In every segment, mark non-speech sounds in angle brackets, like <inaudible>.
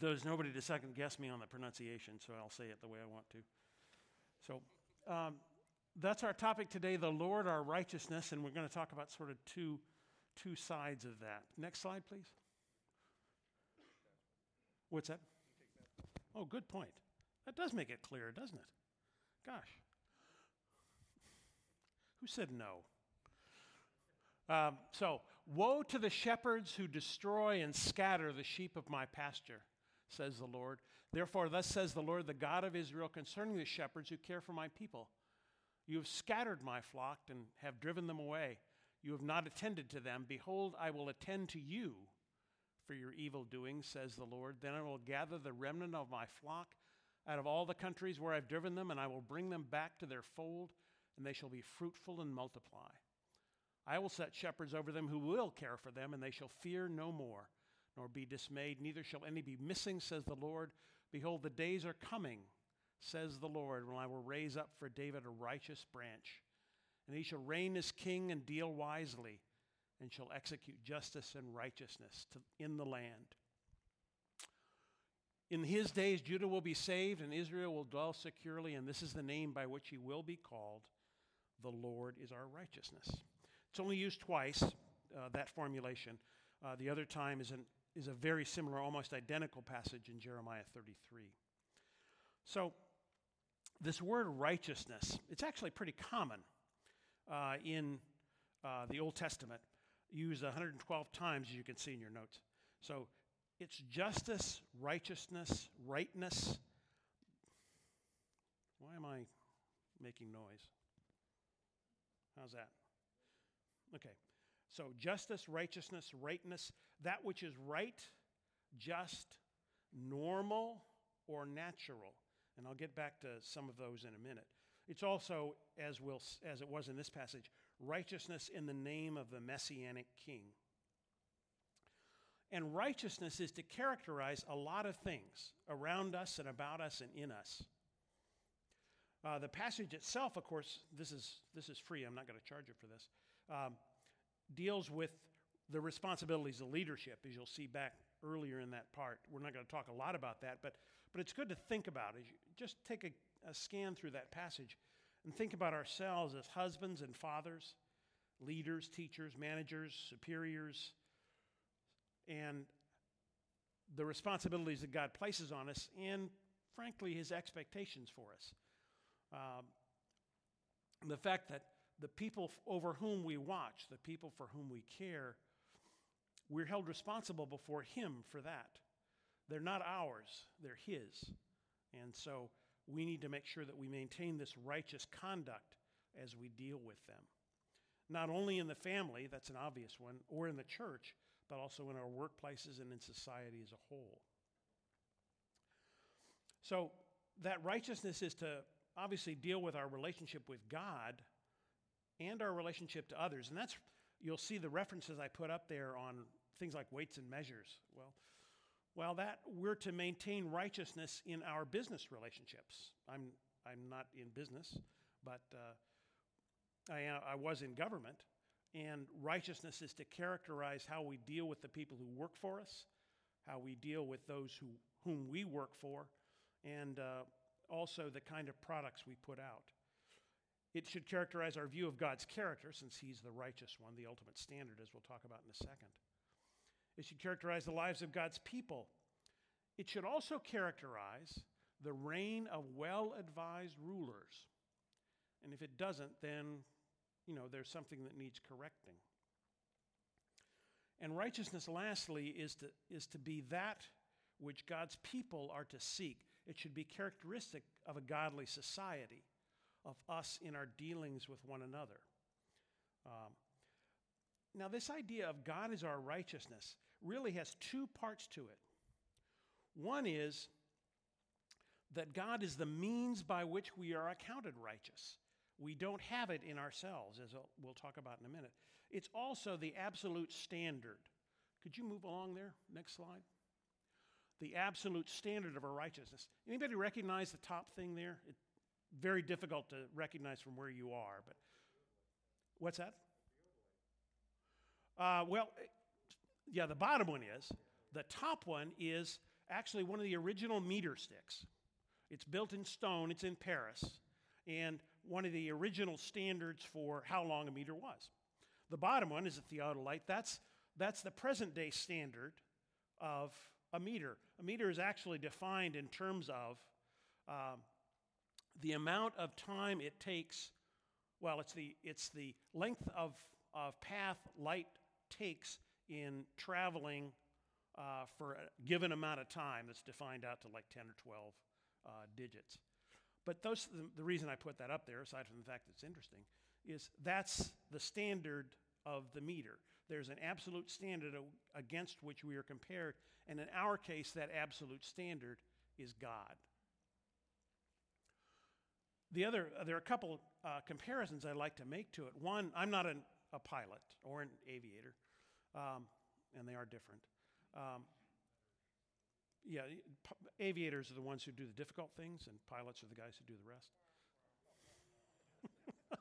There's nobody to second guess me on the pronunciation, so I'll say it the way I want to. So um, that's our topic today the Lord, our righteousness, and we're going to talk about sort of two, two sides of that. Next slide, please. What's that? Oh, good point. That does make it clear, doesn't it? Gosh. Who said no? Um, so, woe to the shepherds who destroy and scatter the sheep of my pasture, says the Lord. Therefore, thus says the Lord, the God of Israel, concerning the shepherds who care for my people. You have scattered my flock and have driven them away. You have not attended to them. Behold, I will attend to you for your evil doings, says the Lord. Then I will gather the remnant of my flock out of all the countries where I've driven them, and I will bring them back to their fold, and they shall be fruitful and multiply. I will set shepherds over them who will care for them, and they shall fear no more, nor be dismayed, neither shall any be missing, says the Lord. Behold, the days are coming, says the Lord, when I will raise up for David a righteous branch, and he shall reign as king and deal wisely, and shall execute justice and righteousness to, in the land. In his days, Judah will be saved, and Israel will dwell securely, and this is the name by which he will be called. The Lord is our righteousness. It's only used twice, uh, that formulation. Uh, the other time is, an, is a very similar, almost identical passage in Jeremiah 33. So, this word righteousness, it's actually pretty common uh, in uh, the Old Testament, used 112 times, as you can see in your notes. So, it's justice, righteousness, rightness. Why am I making noise? How's that? Okay. So justice, righteousness, rightness, that which is right, just, normal, or natural. And I'll get back to some of those in a minute. It's also, as, will as it was in this passage, righteousness in the name of the messianic king. And righteousness is to characterize a lot of things around us and about us and in us. Uh, the passage itself, of course, this is, this is free. I'm not going to charge you for this um, deals with the responsibilities of leadership, as you'll see back earlier in that part. We're not going to talk a lot about that, but, but it's good to think about it. Just take a, a scan through that passage and think about ourselves as husbands and fathers, leaders, teachers, managers, superiors, and the responsibilities that God places on us, and frankly, His expectations for us. Um, the fact that the people over whom we watch, the people for whom we care, we're held responsible before Him for that. They're not ours, they're His. And so we need to make sure that we maintain this righteous conduct as we deal with them. Not only in the family, that's an obvious one, or in the church, but also in our workplaces and in society as a whole. So, that righteousness is to obviously deal with our relationship with God and our relationship to others. And that's, you'll see the references I put up there on things like weights and measures. Well, well, that we're to maintain righteousness in our business relationships. I'm, I'm not in business, but uh, I, I was in government. And righteousness is to characterize how we deal with the people who work for us, how we deal with those who, whom we work for, and uh, also the kind of products we put out. It should characterize our view of God's character, since He's the righteous one, the ultimate standard, as we'll talk about in a second. It should characterize the lives of God's people. It should also characterize the reign of well advised rulers. And if it doesn't, then, you know, there's something that needs correcting. And righteousness, lastly, is to, is to be that which God's people are to seek. It should be characteristic of a godly society of us in our dealings with one another. Um, now, this idea of God is our righteousness really has two parts to it. One is that God is the means by which we are accounted righteous. We don't have it in ourselves, as we'll talk about in a minute. It's also the absolute standard. Could you move along there? Next slide. The absolute standard of our righteousness. Anybody recognize the top thing there? It, very difficult to recognize from where you are. But what's that? Uh, well, yeah, the bottom one is. The top one is actually one of the original meter sticks. It's built in stone, it's in Paris, and one of the original standards for how long a meter was. The bottom one is a theodolite. That's, that's the present day standard of a meter. A meter is actually defined in terms of um, the amount of time it takes. Well, it's the, it's the length of, of path light takes in traveling uh, for a given amount of time that's defined out to like 10 or 12 uh, digits. But those, the, the reason I put that up there, aside from the fact that it's interesting, is that's the standard of the meter. There's an absolute standard against which we are compared, and in our case, that absolute standard is God. The other, there are a couple uh, comparisons I'd like to make to it. One, I'm not an, a pilot or an aviator, um, and they are different. Um, yeah, aviators are the ones who do the difficult things, and pilots are the guys who do the rest. <laughs>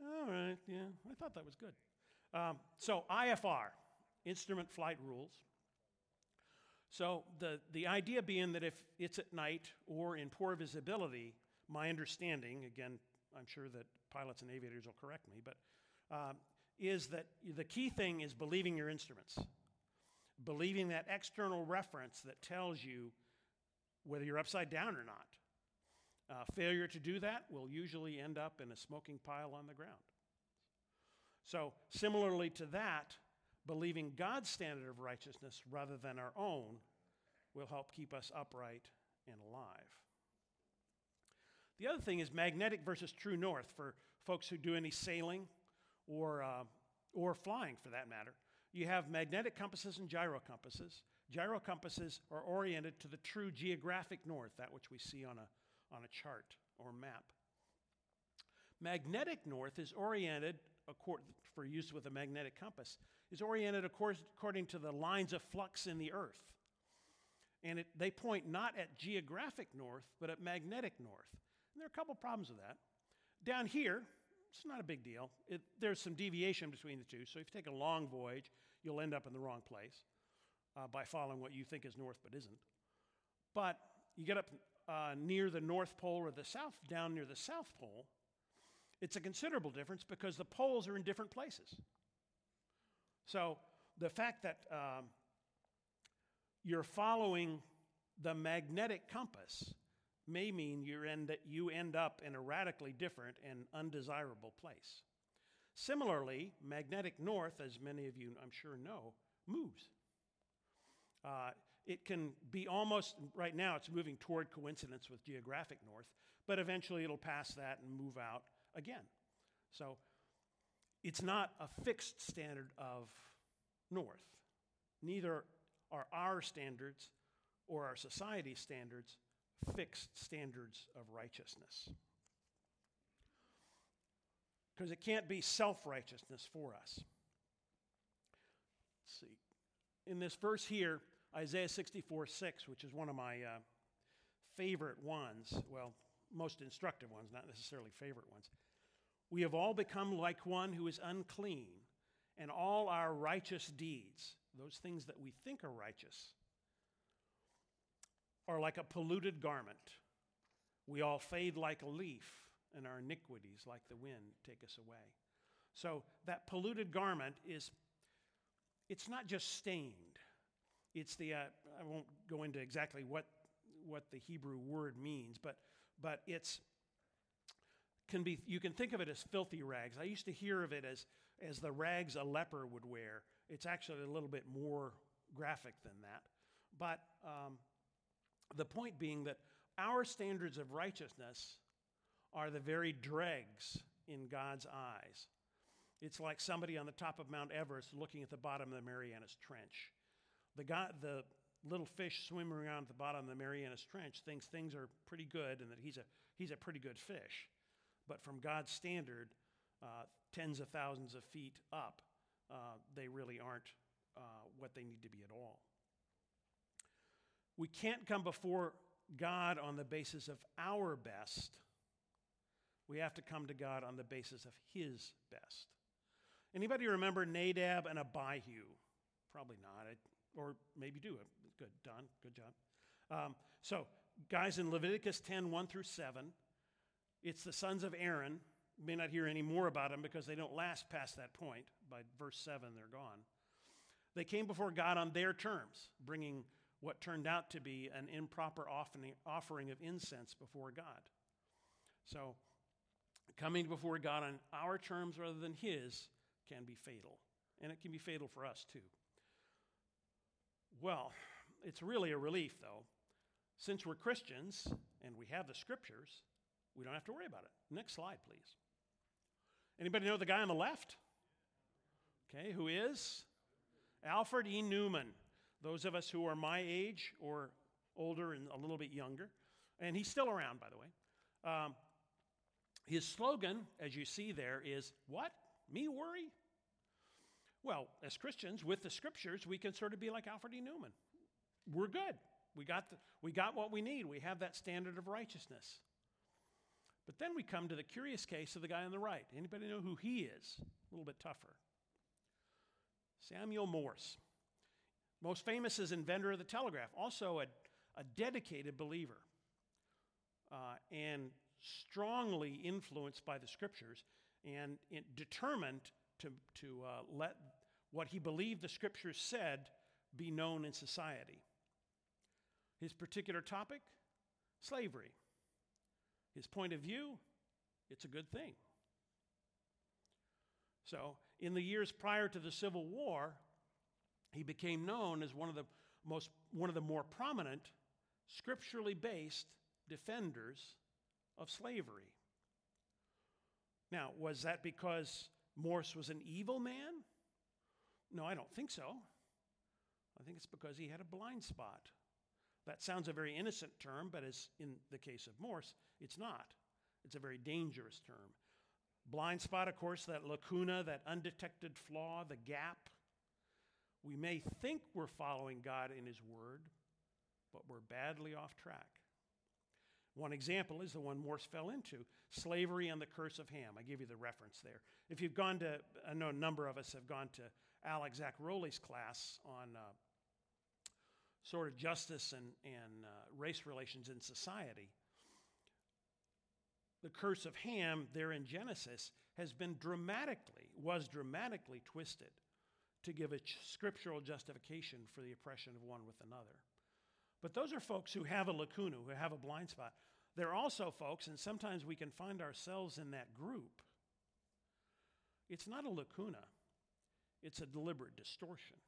All right, yeah, I thought that was good. Um, so, IFR, Instrument Flight Rules. So, the, the idea being that if it's at night or in poor visibility, my understanding, again, I'm sure that pilots and aviators will correct me, but um, is that the key thing is believing your instruments believing that external reference that tells you whether you're upside down or not. Uh, failure to do that will usually end up in a smoking pile on the ground. So, similarly to that, believing God's standard of righteousness rather than our own will help keep us upright and alive. The other thing is magnetic versus true north for folks who do any sailing or, uh, or flying for that matter. You have magnetic compasses and gyro compasses. Gyro compasses are oriented to the true geographic north, that which we see on a, on a chart or map. Magnetic north is oriented, for use with a magnetic compass, is oriented according to the lines of flux in the earth. And it, they point not at geographic north, but at magnetic north. And there are a couple problems with that. Down here, it's not a big deal. It, there's some deviation between the two. So if you take a long voyage, you'll end up in the wrong place uh, by following what you think is north but isn't. But you get up uh, near the North Pole or the South, down near the South Pole, it's a considerable difference because the poles are in different places. So the fact that um, you're following the magnetic compass may mean you end, you end up in a radically different and undesirable place. Similarly, magnetic north, as many of you I'm sure know, moves. Uh, it can be almost, right now, it's moving toward coincidence with geographic north, but eventually it'll pass that and move out again. So it's not a fixed standard of north. Neither are our standards or our society's standards fixed standards of righteousness. Because it can't be self righteousness for us. Let's see. In this verse here, Isaiah 64 6, which is one of my uh, favorite ones, well, most instructive ones, not necessarily favorite ones. We have all become like one who is unclean, and all our righteous deeds, those things that we think are righteous, are like a polluted garment. We all fade like a leaf, and our iniquities, like the wind, take us away. So that polluted garment is, it's not just stained. It's the, uh, I won't go into exactly what, what the Hebrew word means, but, but it's, can be, you can think of it as filthy rags. I used to hear of it as, as the rags a leper would wear. It's actually a little bit more graphic than that. But um, the point being that our standards of righteousness are the very dregs in God's eyes. It's like somebody on the top of Mount Everest looking at the bottom of the Marianas Trench. The, guy, the little fish swimming around at the bottom of the Marianas Trench thinks things are pretty good and that he's a, he's a pretty good fish. But from God's standard, uh, tens of thousands of feet up, uh, they really aren't uh, what they need to be at all. We can't come before God on the basis of our best. We have to come to God on the basis of his best. Anybody remember Nadab and Abihu? Probably not, or maybe do. Good, Don. Good job. Um, so, guys, in Leviticus 10 1 through 7, it's the sons of Aaron. You may not hear any more about them because they don't last past that point. By verse 7, they're gone. They came before God on their terms, bringing what turned out to be an improper offering of incense before God. So, coming before God on our terms rather than His can be fatal. And it can be fatal for us too. Well, it's really a relief, though. Since we're Christians and we have the scriptures, we don't have to worry about it. Next slide, please. Anybody know the guy on the left? Okay, who is? Alfred E. Neuman. Those of us who are my age or older and a little bit younger, and he's still around, by the way. Um, his slogan, as you see there, is What? Me worry? Well, as Christians, with the scriptures, we can sort of be like Alfred E. Neuman. We're good. We got, the, we got what we need. We have that standard of righteousness. But then we come to the curious case of the guy on the right. Anybody know who he is? A little bit tougher. Samuel Morse. Most famous as inventor of the telegraph, also a, a dedicated believer uh, and strongly influenced by the scriptures and determined to, to uh, let what he believed the scriptures said be known in society. His particular topic slavery. His point of view it's a good thing. So, in the years prior to the Civil War, he became known as one of the most one of the more prominent scripturally based defenders of slavery. Now, was that because Morse was an evil man? No, I don't think so. I think it's because he had a blind spot. That sounds a very innocent term, but as in the case of Morse, it's not. It's a very dangerous term. Blind spot, of course, that lacuna, that undetected flaw, the gap. We may think we're following God in His Word, but we're badly off track. One example is the one Morse fell into slavery and the curse of Ham. I give you the reference there. If you've gone to, I know a number of us have gone to Alex Zaccaroli's class on uh, sort of justice and, and uh, race relations in society. The curse of Ham there in Genesis has been dramatically, was dramatically twisted to give a scriptural justification for the oppression of one with another. But those are folks who have a lacuna, who have a blind spot. They're also folks, and sometimes we can find ourselves in that group. It's not a lacuna, it's a deliberate distortion,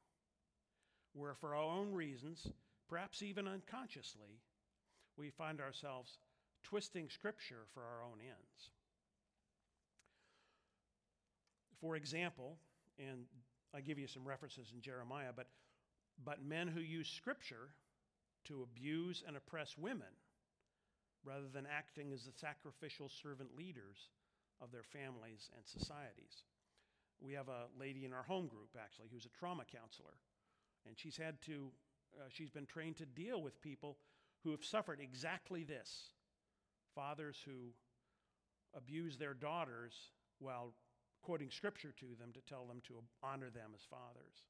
where for our own reasons, perhaps even unconsciously, we find ourselves twisting Scripture for our own ends. For example, and I give you some references in Jeremiah, but, but men who use Scripture to abuse and oppress women rather than acting as the sacrificial servant leaders of their families and societies. We have a lady in our home group, actually, who's a trauma counselor, and she's had to, uh, she's been trained to deal with people who have suffered exactly this fathers who abuse their daughters while quoting scripture to them to tell them to honor them as fathers.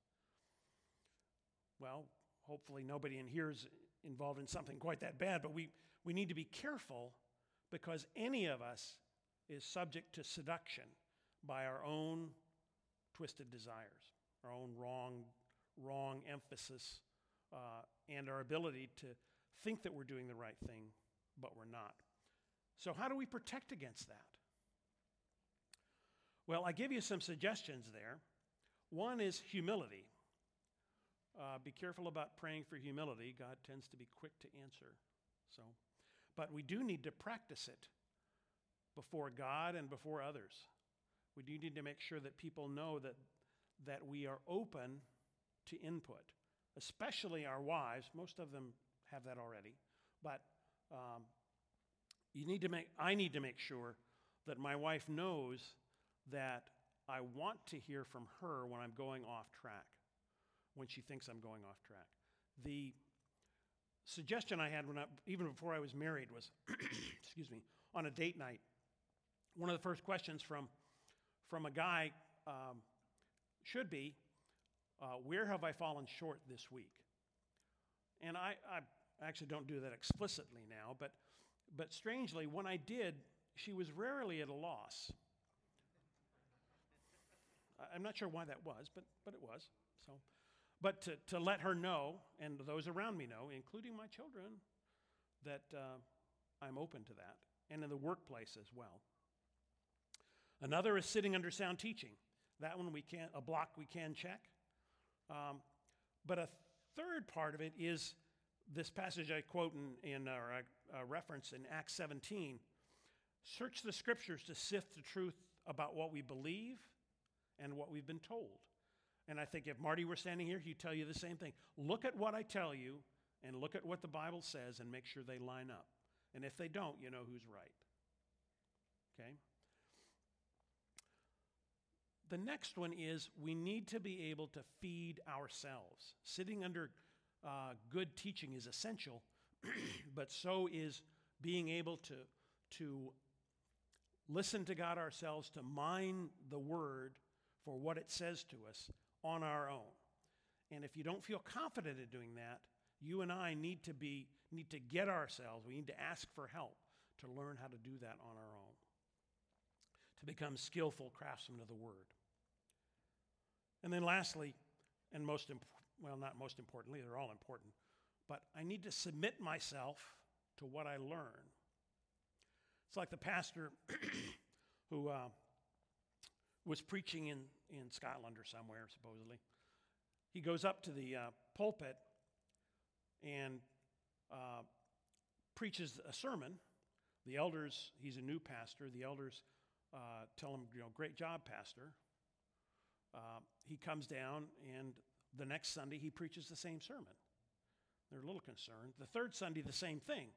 Well, hopefully nobody in here is involved in something quite that bad, but we, we need to be careful because any of us is subject to seduction by our own twisted desires, our own wrong, wrong emphasis, uh, and our ability to think that we're doing the right thing, but we're not. So, how do we protect against that? Well, I give you some suggestions there. One is humility. Uh, be careful about praying for humility. God tends to be quick to answer. So, but we do need to practice it before God and before others. We do need to make sure that people know that, that we are open to input, especially our wives. Most of them have that already. But um, you need to make, I need to make sure that my wife knows that I want to hear from her when I'm going off track, when she thinks I'm going off track. The suggestion I had when I, even before I was married was, <clears throat> excuse me, on a date night. One of the first questions from from a guy um, should be, uh, where have I fallen short this week? And I, I actually don't do that explicitly now, but, but strangely, when I did, she was rarely at a loss. I'm not sure why that was, but, but it was. So, but to, to let her know, and those around me know, including my children, that uh, I'm open to that, and in the workplace as well. Another is sitting under sound teaching. That one we can a block we can check. Um, but a third part of it is this passage I quote in, in I uh, reference in Acts 17. Search the scriptures to sift the truth about what we believe and what we've been told. And I think if Marty were standing here, he'd tell you the same thing. Look at what I tell you and look at what the Bible says and make sure they line up. And if they don't, you know who's right. Okay? The next one is we need to be able to feed ourselves. Sitting under uh, good teaching is essential, <clears throat> but so is being able to, to listen to God ourselves, to mine the Word for what it says to us on our own. And if you don't feel confident in doing that, you and I need to be need to get ourselves, we need to ask for help to learn how to do that on our own. To become skillful craftsmen of the word. And then lastly, and most imp- well not most importantly, they're all important, but I need to submit myself to what I learn. It's like the pastor <coughs> who uh, was preaching in, in Scotland or somewhere, supposedly. He goes up to the uh, pulpit and uh, preaches a sermon. The elders, he's a new pastor, the elders uh, tell him, you know, great job, pastor. Uh, he comes down, and the next Sunday he preaches the same sermon. They're a little concerned. The third Sunday, the same thing.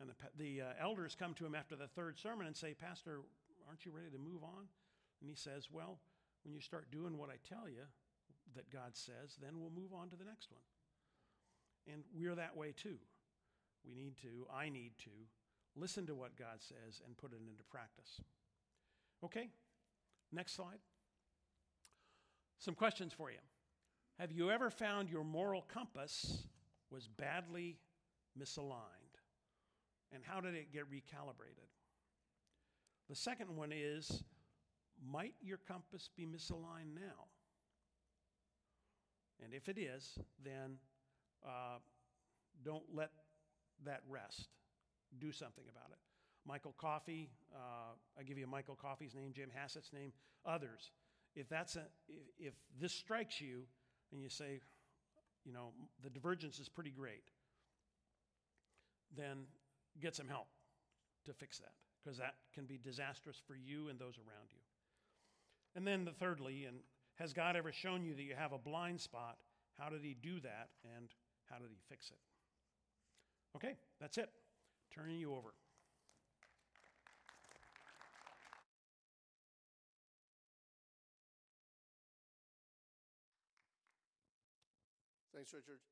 And the, the uh, elders come to him after the third sermon and say, Pastor, aren't you ready to move on? And he says, Well, when you start doing what I tell you that God says, then we'll move on to the next one. And we're that way too. We need to, I need to, listen to what God says and put it into practice. Okay, next slide. Some questions for you. Have you ever found your moral compass was badly misaligned? And how did it get recalibrated? The second one is might your compass be misaligned now? And if it is, then uh, don't let that rest. Do something about it. Michael Coffey, uh, I give you Michael Coffey's name, Jim Hassett's name, others. If that's a, if, if this strikes you and you say, you know, the divergence is pretty great, then get some help to fix that because that can be disastrous for you and those around you. And then the thirdly, and has God ever shown you that you have a blind spot? How did he do that and how did he fix it? Okay, that's it. Turning you over. Thanks, Richard.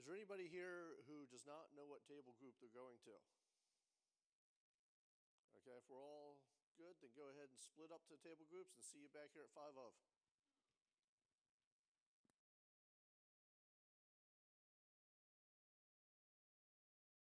Is there anybody here who does not know what table group they're going to? Okay, if we're all good, then go ahead and split up to table groups and see you back here at 5 of.